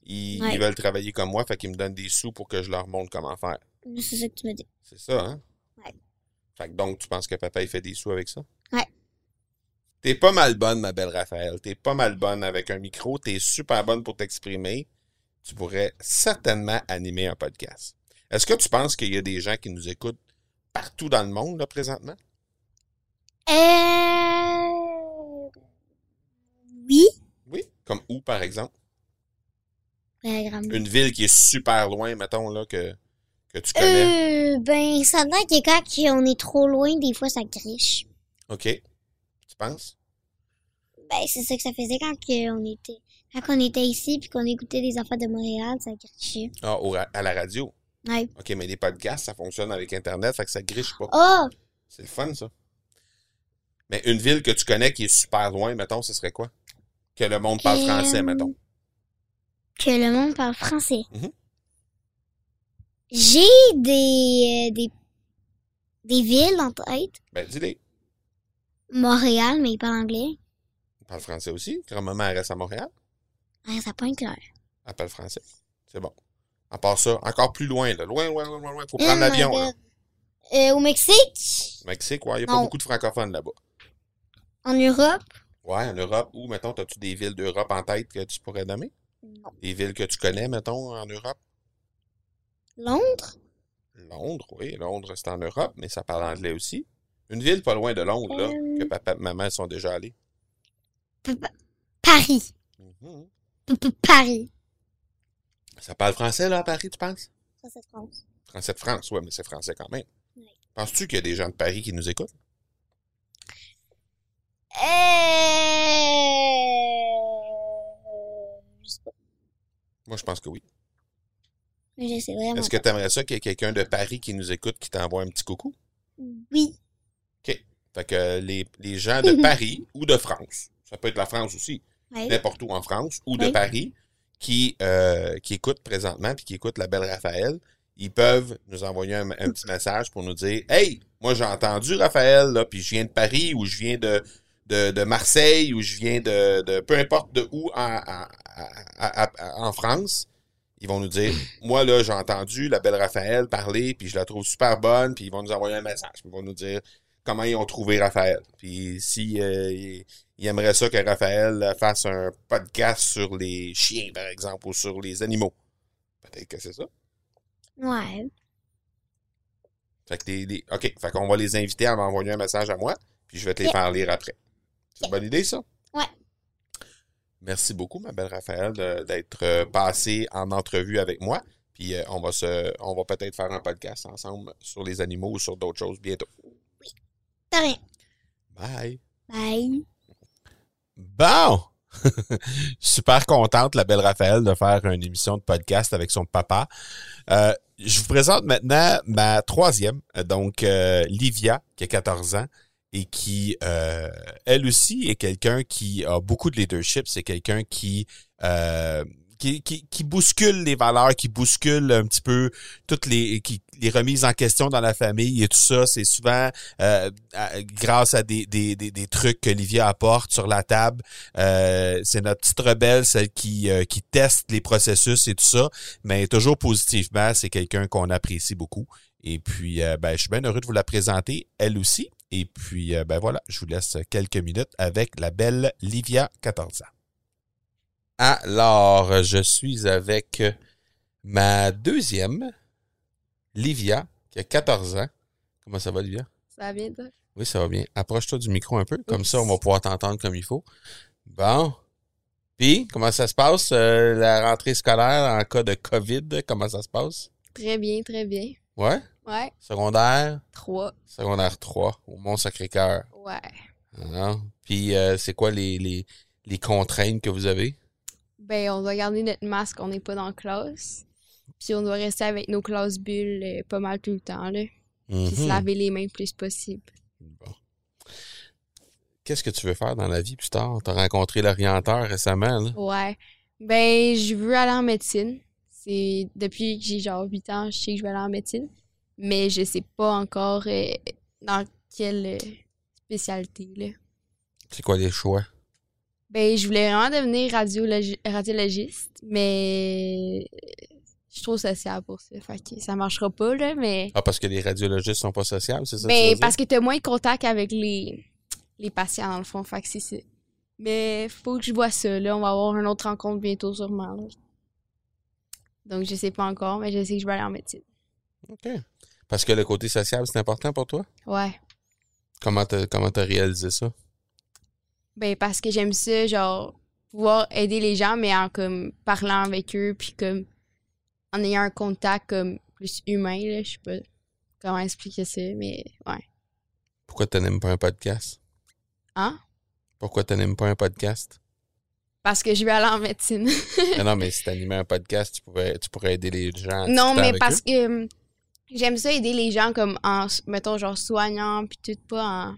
ils, Ouais. ils veulent travailler comme moi, fait qu'ils me donnent des sous pour que je leur montre comment faire. C'est ça que tu me dis. C'est ça, hein? Ouais. Fait que donc, tu penses que papa, il fait des sous avec ça? Ouais. T'es pas mal bonne, ma belle Raphaël. T'es pas mal bonne avec un micro. T'es super bonne pour t'exprimer. Tu pourrais certainement animer un podcast. Est-ce que tu penses qu'il y a des gens qui nous écoutent partout dans le monde, là, présentement? Euh... Oui. Oui? Comme où, par exemple? Une ville qui est super loin, mettons, là, que, que tu connais? Euh, ben, ça donne que quand on est trop loin, des fois, ça griche. OK. Tu penses? Ben, c'est ça que ça faisait quand on était, quand on était ici puis qu'on écoutait les affaires de Montréal, ça grichait. Ah, au à la radio? Ouais. OK, mais les podcasts, ça fonctionne avec Internet, fait que ça griche pas. Oh! C'est le fun, ça. Mais une ville que tu connais qui est super loin, mettons, ce serait quoi? Que le monde parle Euh, français, mettons. Que le monde parle français. Mhm. J'ai des, euh, des, des villes en tête. Ben, dis-les. Montréal, mais ils parlent anglais. Elle parle français aussi. Grand-maman, elle reste à Montréal. Ah, ça pointe clair. Elle parle français. C'est bon. À part ça, encore plus loin, là. Loin, loin, loin, loin, loin. Faut prendre l'avion, là. Euh, au Mexique, Mexique, ouais. Il n'y a pas beaucoup de francophones là-bas. en Europe? Ouais, en Europe. Ou, mettons, as-tu des villes d'Europe en tête que tu pourrais nommer? Non. Des villes que tu connais, mettons, en Europe? Londres? Londres, oui. Londres, c'est en Europe, mais ça parle anglais aussi. Une ville pas loin de Londres, là, Euh. que papa et maman sont déjà allés. P- Paris. Mhm. P- p- Paris. Ça parle français, là, à Paris, tu penses? Ça, c'est France. Français de France, ouais, mais c'est français quand même. Oui. Penses-tu qu'il y a des gens de Paris qui nous écoutent? Euh... Je sais pas. Moi, je pense que oui. Je sais vraiment Est-ce que tu aimerais ça qu'il y ait quelqu'un de Paris qui nous écoute qui t'envoie un petit coucou? Oui. Fait que les, les gens de [LAUGHS] Paris ou de France, ça peut être la France aussi, n'importe où en France, ou de Oui. Paris, qui, euh, qui écoutent présentement puis qui écoutent la belle Raphaël, ils peuvent nous envoyer un, petit message pour nous dire Hey, moi j'ai entendu Raphaël, là, puis je viens de Paris ou je viens de, de, de Marseille ou je viens de, de peu importe de où en- en France. Ils vont nous dire Moi là, j'ai entendu la belle Raphaël parler, puis je la trouve super bonne, puis ils vont nous envoyer un message. Ils vont nous dire comment ils ont trouvé Raphaël. Puis si euh, ils, ils aimeraient ça que Raphaël fasse un podcast sur les chiens, par exemple, ou sur les animaux. Peut-être que c'est ça. Ouais. Fait que t'es- les- OK. Fait qu'on va les inviter à m'envoyer un message à moi, puis je vais te les faire lire après. C'est une bonne idée, ça? Ouais. Merci beaucoup, ma belle Raphaël, d'être euh, passée en entrevue avec moi. Puis euh, on va se, on va peut-être faire un podcast ensemble sur les animaux ou sur d'autres choses bientôt. De rien. Bye. Bye. Bon! [LAUGHS] Super contente, la belle Raphaël, de faire une émission de podcast avec son papa. Euh, je vous présente maintenant ma troisième, donc euh, Livia, qui a 14 ans et qui, euh, elle aussi, est quelqu'un qui a beaucoup de leadership. C'est quelqu'un qui, euh, qui, qui, qui bouscule les valeurs, qui bouscule un petit peu toutes les, les remises en question dans la famille et tout ça. C'est souvent euh, grâce à des, des, des, des trucs que Livia apporte sur la table. Euh, c'est notre petite rebelle, celle qui, euh, qui teste les processus et tout ça, mais toujours positivement. C'est quelqu'un qu'on apprécie beaucoup. Et puis, euh, ben, je suis bien heureux de vous la présenter, elle aussi. Et puis, euh, ben voilà, je vous laisse quelques minutes avec la belle Livia, 14 ans. Alors, je suis avec ma deuxième, Livia, qui a 14 ans. Comment ça va, Livia? Ça va bien, toi? Oui, ça va bien. Approche-toi du micro un peu, comme Oups. ça, on va pouvoir t'entendre comme il faut. Bon. Puis, comment ça se passe, euh, la rentrée scolaire en cas de COVID? Comment ça se passe? Très bien, très bien. Ouais? Ouais. Secondaire? Trois. Secondaire 3, au Mont-Sacré-Cœur. Ouais. Ah. Puis, euh, c'est quoi les, les, les contraintes que vous avez? Ben, on doit garder notre masque, on n'est pas dans la classe. Puis on doit rester avec nos classes bulles euh, pas mal tout le temps, là. Puis se Mhm. laver les mains le plus possible. Bon. Qu'est-ce que tu veux faire dans la vie plus tard? T'as rencontré l'orienteur récemment, là? Ouais. Ben, je veux aller en médecine. C'est depuis que j'ai genre 8 ans, je sais que je vais aller en médecine. Mais je sais pas encore euh, dans quelle euh, spécialité, là. C'est quoi les choix? Ben, je voulais vraiment devenir radiologi- radiologiste, mais je suis trop sociable pour ça. Fait que ça marchera pas, là, mais. Ah, parce que les radiologistes sont pas sociables, c'est ça? Ben, parce que t'as moins de contact avec les, les patients, dans le fond. Fait que c'est ça. Mais faut que je vois ça, là. On va avoir une autre rencontre bientôt, sûrement, là. Donc, je sais pas encore, mais je sais que je vais aller en médecine. OK. Parce que le côté social, c'est important pour toi? Ouais. Comment t'as, comment t'as réalisé ça? Ben, parce que j'aime ça, genre, pouvoir aider les gens, mais en, comme, parlant avec eux, puis comme, en ayant un contact, comme, plus humain, là. Je sais pas comment expliquer ça, mais ouais. Pourquoi tu n'aimes pas un podcast? Hein? Pourquoi tu n'aimes pas un podcast? Parce que je vais aller en médecine. [LAUGHS] non, non, mais si [LAUGHS] t'animais un podcast, tu pourrais, tu pourrais aider les gens. non, mais avec parce eux. que hum, j'aime ça aider les gens, comme, en, mettons, genre, soignant, puis tout, pas en.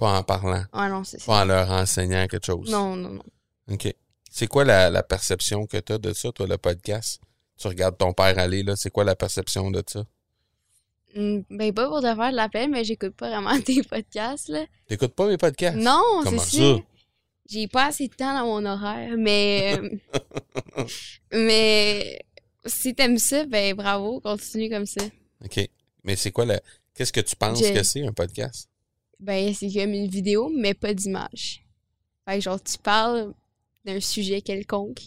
Pas en parlant, Ah non, c'est ça. pas en leur enseignant quelque chose. Non, non, non. OK. C'est quoi la, la perception que tu as de ça, toi, le podcast? Tu regardes ton père aller, là, c'est quoi la perception de ça? Hum, Ben, pas pour te faire de la peine, mais j'écoute pas vraiment [LAUGHS] tes podcasts, là. T'écoutes pas mes podcasts? Non, c'est ça? J'ai pas assez de temps dans mon horaire, mais. euh, [LAUGHS] mais. Si t'aimes ça, ben bravo, continue comme ça. OK. Mais c'est quoi la. Qu'est-ce que tu penses Je- que c'est un podcast? Ben, c'est comme une vidéo, mais pas d'image. Fait que genre, tu parles d'un sujet quelconque,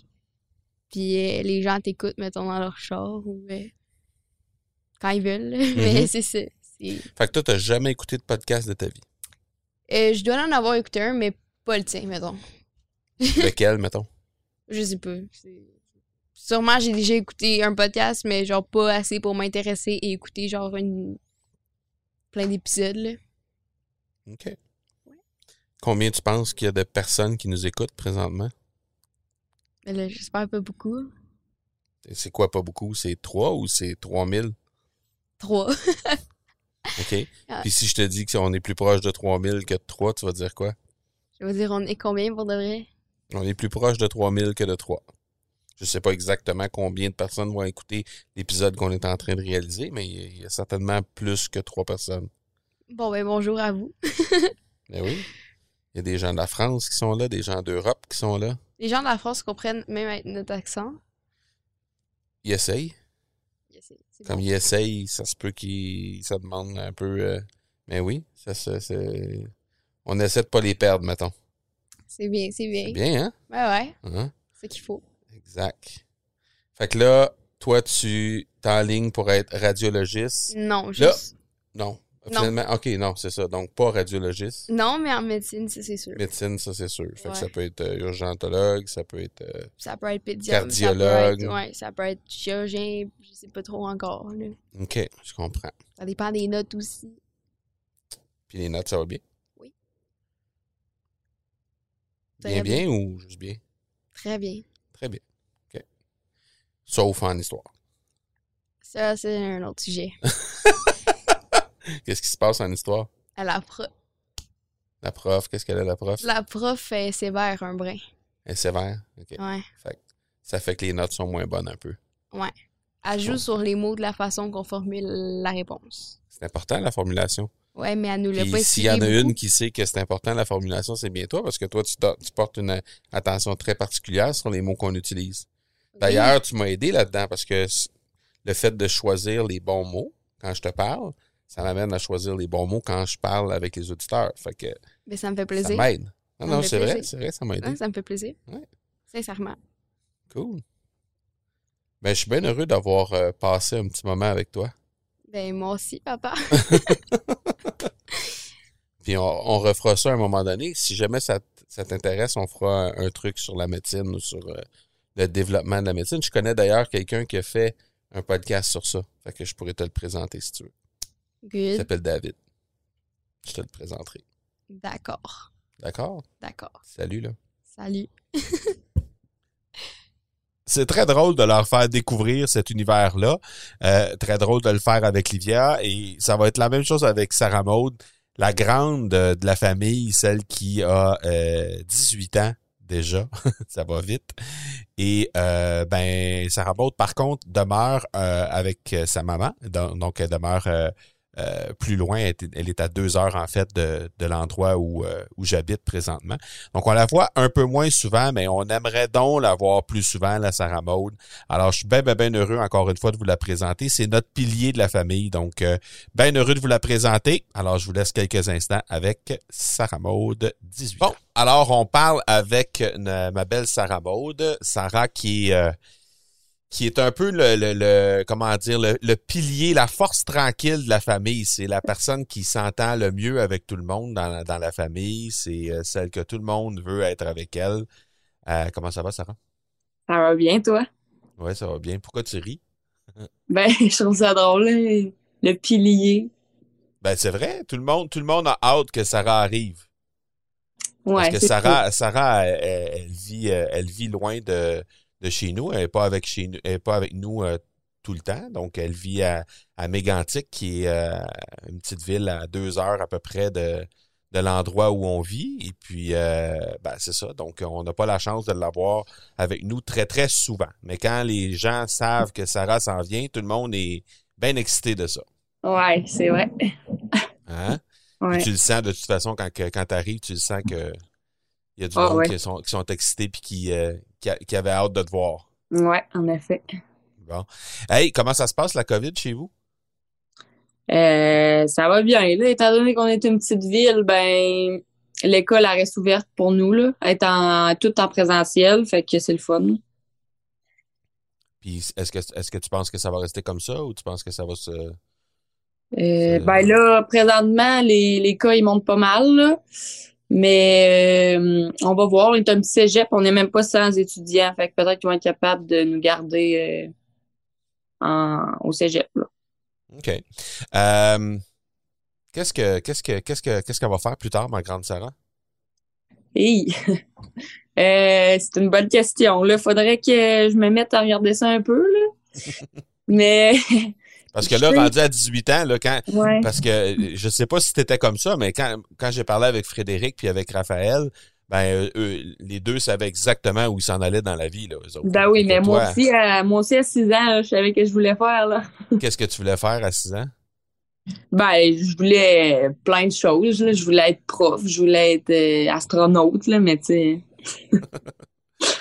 puis euh, les gens t'écoutent, mettons, dans leur char ou euh, quand ils veulent. là. [LAUGHS] Mais Mhm. c'est ça. Fait que toi, t'as jamais écouté de podcast de ta vie? Euh, je dois en avoir écouté un, mais pas le tien, mettons. [LAUGHS] Lequel, mettons? Je sais pas. Sûrement, j'ai déjà écouté un podcast, mais genre pas assez pour m'intéresser et écouter genre une... plein d'épisodes, OK. Combien tu penses qu'il y a de personnes qui nous écoutent présentement? Là, j'espère pas beaucoup. C'est quoi pas beaucoup? C'est 3 ou c'est 3000? Trois. [LAUGHS] OK. Ah. Puis si je te dis qu'on est plus proche de 3000 que de 3, tu vas dire quoi? Je veux dire, on est combien pour de vrai? On est plus proche de 3000 que de 3. Je sais pas exactement combien de personnes vont écouter l'épisode qu'on est en train de réaliser, mais il y a certainement plus que 3 personnes. Bon, ben bonjour à vous. Mais [LAUGHS] oui. Il y a des gens de la France qui sont là, des gens d'Europe qui sont là. Les gens de la France comprennent même avec notre accent. Ils essayent. Comme bon. ils essayent, ça se peut qu'ils ça demande un peu. euh, Mais oui, ça, ça, c'est- on essaie de pas les perdre, mettons. C'est bien, c'est bien. C'est bien, hein? Ouais, ouais, Hein? c'est ce qu'il faut. Exact. Fait que là, toi, tu t'es en ligne pour être radiologiste? Non, Là- juste. Non. Non. Finalement, OK, non, c'est ça. Donc, pas radiologiste. Non, mais en médecine, ça, c'est sûr. Médecine, ça, c'est sûr. Fait que ça peut être euh, urgentologue, ça peut être... euh, Ça peut être pédiatre. Cardiologue. Ça peut être, ouais, ça peut être chirurgien, je sais pas trop encore. Là. OK, je comprends. Ça dépend des notes aussi. Puis les notes, ça va bien? Oui. Bien, Très bien ou juste bien? Très bien. Très bien. OK. Sauf en histoire. Ça, c'est un autre sujet. [LAUGHS] Qu'est-ce qui se passe en histoire? À la, pro- La prof, qu'est-ce qu'elle a, la prof? la prof est sévère, un brin. Elle est sévère? OK. Ouais. Fait que ça fait que les notes sont moins bonnes un peu. Elle joue sur les mots de la façon qu'on formule la réponse. C'est important, la formulation. Ouais, mais elle nous l'a pas s'il y en a une qui sait que c'est important, la formulation, c'est bien toi, parce que toi, tu, portes une attention très particulière sur les mots qu'on utilise. D'ailleurs, tu m'as aidé là-dedans, parce que le fait de choisir les bons mots quand je te parle, ça m'amène à choisir les bons mots quand je parle avec les auditeurs. Fait que Mais ça me fait ça plaisir. m'aide. Non, Ça non, c'est vrai, c'est vrai, ça m'a aidé. Ouais, ça me fait plaisir. Ouais. Sincèrement. Cool. Ben, je suis bien heureux d'avoir euh, passé un petit moment avec toi. Ben, moi aussi, papa. [LAUGHS] [LAUGHS] Puis on, on refera ça à un moment donné. Si jamais ça, ça t'intéresse, on fera un, un truc sur la médecine ou sur euh, le développement de la médecine. Je connais d'ailleurs quelqu'un qui a fait un podcast sur ça. Fait que je pourrais te le présenter si tu veux. Il s'appelle David. Je te le présenterai. D'accord. D'accord? D'accord. Salut, là. Salut. [LAUGHS] C'est très drôle de leur faire découvrir cet univers-là. Euh, très drôle de le faire avec Livia. Et ça va être la même chose avec Sarah Maud, la grande de, de la famille, celle qui a euh, 18 ans déjà. [LAUGHS] ça va vite. Et euh, ben Sarah Maud, par contre, demeure euh, avec euh, sa maman. Donc, donc, elle demeure euh, plus loin. Elle est, à deux heures, en fait, de, de l'endroit où, euh, où j'habite présentement. Donc, on la voit un peu moins souvent, mais on aimerait donc la voir plus souvent, la Sarah Maud. Alors, je suis bien, bien, bien heureux, encore une fois, de vous la présenter. C'est notre pilier de la famille, donc euh, bien heureux de vous la présenter. Alors, je vous laisse quelques instants avec Sarah Maud, 18 Bon. Alors, on parle avec ma belle Sarah Maud. Sarah qui est... qui est un peu le, le, le- comment dire le, le pilier, la force tranquille de la famille. C'est la personne qui s'entend le mieux avec tout le monde dans, la- dans la famille. C'est euh, celle que tout le monde veut être avec elle. Euh, comment ça va, Sarah? Ça va bien, toi? Ouais, ça va bien. Pourquoi tu ris? [LAUGHS] Ben, [LAUGHS] je trouve ça drôle, là, le pilier. Ben c'est vrai, tout le monde, tout le monde a hâte que Sarah arrive. Ouais, Parce que Sarah, Sarah, elle, elle- elle vit, euh, elle vit loin de, de chez nous. Elle n'est pas avec chez nous, elle est pas avec nous euh, tout le temps. Donc, elle vit à, à Mégantic, qui est euh, une petite ville à deux heures à peu près de, de l'endroit où on vit. Et puis, euh, ben, c'est ça. Donc, on n'a pas la chance de l'avoir avec nous très, très souvent. Mais quand les gens savent que Sarah s'en vient, tout le monde est bien excité de ça. Ouais, c'est vrai. Hein? Ouais. Tu le sens de toute façon quand, quand tu arrives, tu le sens que il y a du Ah, monde ouais. qui, sont, qui sont excités puis qui, euh, qui, a- qui avaient hâte de te voir. Ouais, en effet. Bon. Hey, comment ça se passe la COVID chez vous? Euh, ça va bien, là. Étant donné qu'on est une petite ville, ben, l'école, reste ouverte pour nous, là. Est en, tout en présentiel, fait que c'est le fun. Puis est-ce que est-ce que tu penses que ça va rester comme ça ou tu penses que ça va se. Euh, ben là, présentement, les, les cas, ils montent pas mal, là. Mais euh, on va voir. On est un petit cégep, on n'est même pas sans étudiants. Fait que peut-être qu'ils vont être capables de nous garder euh, en, au cégep, là. OK. Euh, qu'est-ce que qu'est-ce que qu'est-ce que qu'est-ce qu'elle va faire plus tard, ma grande Sarah? Hey. [LAUGHS] C'est une bonne question. Là, faudrait que je me mette à regarder ça un peu, là. [LAUGHS] Mais, [LAUGHS] Parce que là, rendu à 18 ans, là, quand. ouais. Parce que euh, je sais pas si t'étais comme ça, mais quand, quand j'ai parlé avec Frédéric puis avec Raphaël, ben euh, eux, les deux savaient exactement où ils s'en allaient dans la vie, là, eux autres. Ben oui, mais moi aussi, à, moi aussi, à 6 ans, là, je savais que je voulais faire, là. [LAUGHS] Qu'est-ce que tu voulais faire à 6 ans? Ben, je voulais plein de choses, là. Je voulais être prof, je voulais être euh, astronaute, là, mais tu sais. [LAUGHS]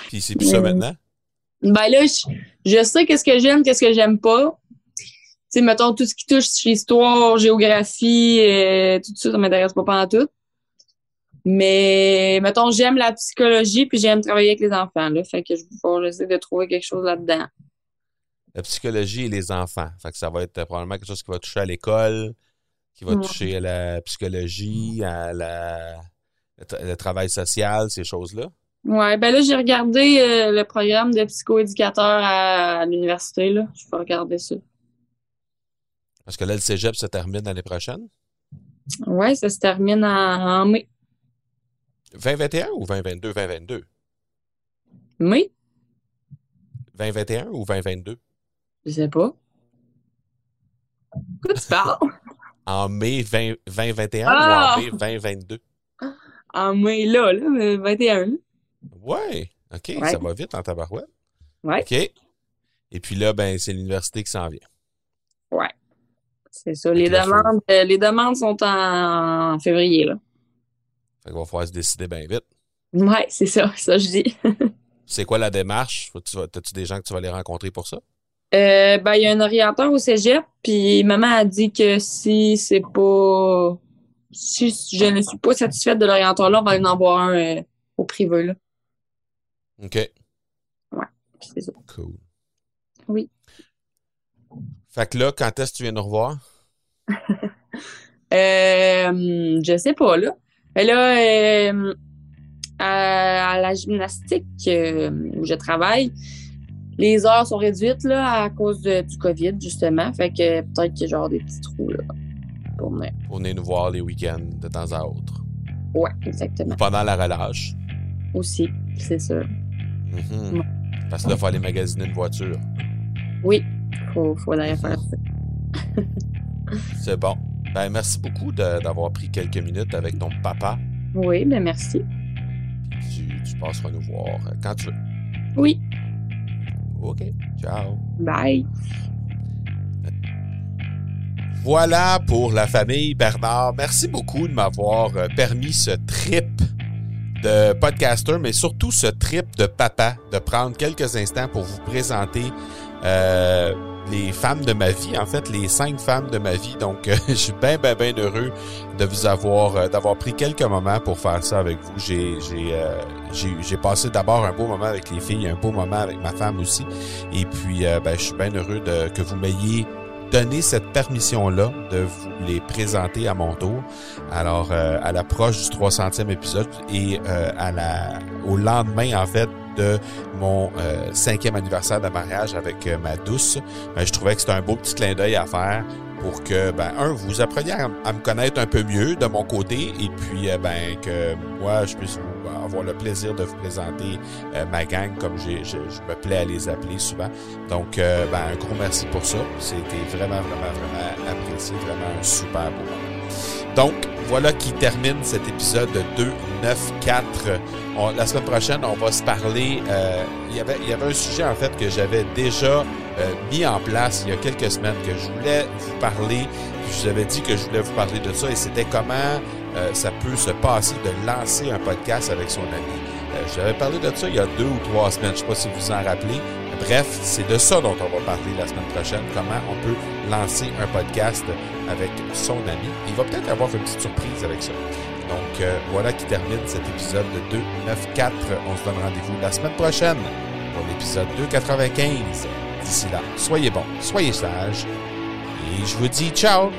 Puis c'est plus ça maintenant? Ben là, je, je sais qu'est-ce que j'aime, qu'est-ce que j'aime pas. Tu sais, mettons, tout ce qui touche l'histoire, géographie, euh, tout ça, ça m'intéresse pas pendant tout. Mais, mettons, j'aime la psychologie, puis j'aime travailler avec les enfants, là. Fait que je vais essayer de trouver quelque chose là-dedans. La psychologie et les enfants. Fait que ça va être euh, probablement quelque chose qui va toucher à l'école, qui va Ouais. toucher à la psychologie, à la, le, tra- le travail social, ces choses-là? Ouais, ben là, j'ai regardé euh, le programme de psychoéducateur à, à l'université, là. Je peux regarder ça. Parce que là, le cégep se termine l'année prochaine? Ouais, ça se termine en, en mai. 2021 ou 2022? 2022. Mai? 2021 ou 2022? Je sais pas. Quoi tu parles? [LAUGHS] En mai 20, 2021 Ah! ou en mai 2022? En mai, là, là, euh, 21. là. Ouais. OK, Ouais. ça va vite en tabarouette. Ouais. OK. Et puis là, ben, c'est l'université qui s'en vient. Ouais. C'est ça. Les demandes, euh, les demandes sont en, en février, là. Fait qu'il va falloir se décider bien vite. Ouais, c'est ça. [LAUGHS] Ça, je dis. C'est quoi la démarche? Faut- tu vas- T'as-tu des gens que tu vas aller rencontrer pour ça? Euh, ben, il y a un orienteur au cégep, puis maman a dit que si c'est pas. Si je ne suis pas satisfaite de l'orienteur-là, on va aller en voir un euh, au privé, là. OK. C'est ça. Cool. Oui. Fait que là, quand est-ce que tu viens nous revoir? [LAUGHS] Euh, je sais pas, là. Mais là, euh, à, à la gymnastique euh, où je travaille, les heures sont réduites, là, à cause de- du COVID, justement. Fait que peut-être qu'il y a genre des petits trous, là, pour venir. Pour venir nous voir les week-ends de temps à autre. Ouais, exactement. Ou pendant la relâche. Aussi, c'est ça. Mhm. Ouais. Parce que là, il faut aller magasiner une voiture. Oui, faut, faut aller faire ça. [LAUGHS] C'est bon. Ben, merci beaucoup d'avoir pris quelques minutes avec ton papa. Oui, ben merci. Tu, tu passeras nous voir euh, quand tu veux. Oui, OK. Ciao. bye. Voilà pour la famille Bernard. Merci beaucoup de m'avoir euh, permis ce trip de podcaster, mais surtout ce trip de papa, de prendre quelques instants pour vous présenter euh, les femmes de ma vie, en fait, les cinq femmes de ma vie. Donc, [LAUGHS] euh, je suis bien, bien, bien heureux de vous avoir, euh, d'avoir pris quelques moments pour faire ça avec vous. J'ai, j'ai, euh, j'ai, passé d'abord un beau moment avec les filles, un beau moment avec ma femme aussi. Et puis, ben, je suis bien heureux de, que vous m'ayez donné cette permission-là de vous les présenter à mon tour. Alors, à l'approche du 300e épisode et à la, au lendemain, en fait, de mon euh, cinquième anniversaire de mariage avec euh, ma douce, ben, je trouvais que c'était un beau petit clin d'œil à faire pour que, ben, un, vous appreniez à, me connaître un peu mieux de mon côté et puis, ben, que moi, je puisse vous avoir le plaisir de vous présenter ma gang comme je, me plais à les appeler souvent. Donc, ben, un gros merci pour ça. C'était vraiment, vraiment, vraiment apprécié. Vraiment super beau moment. Donc, voilà qui termine cet épisode de 294. On- la semaine prochaine, on va se parler. euh, il, y avait, il y avait un sujet, en fait, que j'avais déjà euh, mis en place il y a quelques semaines, que je voulais vous parler. Je vous avais dit que je voulais vous parler de ça, et c'était comment euh, ça peut se passer de lancer un podcast avec son ami. Euh, je vous avais parlé de ça il y a deux ou trois semaines. Je ne sais pas si vous vous en rappelez. Bref, c'est de ça dont on va parler la semaine prochaine. Comment on peut lancer un podcast avec son ami. Il va peut-être avoir une petite surprise avec ça. Donc euh, voilà qui termine cet épisode de 294. On se donne rendez-vous la semaine prochaine pour l'épisode 295. D'ici là, soyez bons, soyez sages. Et je vous dis ciao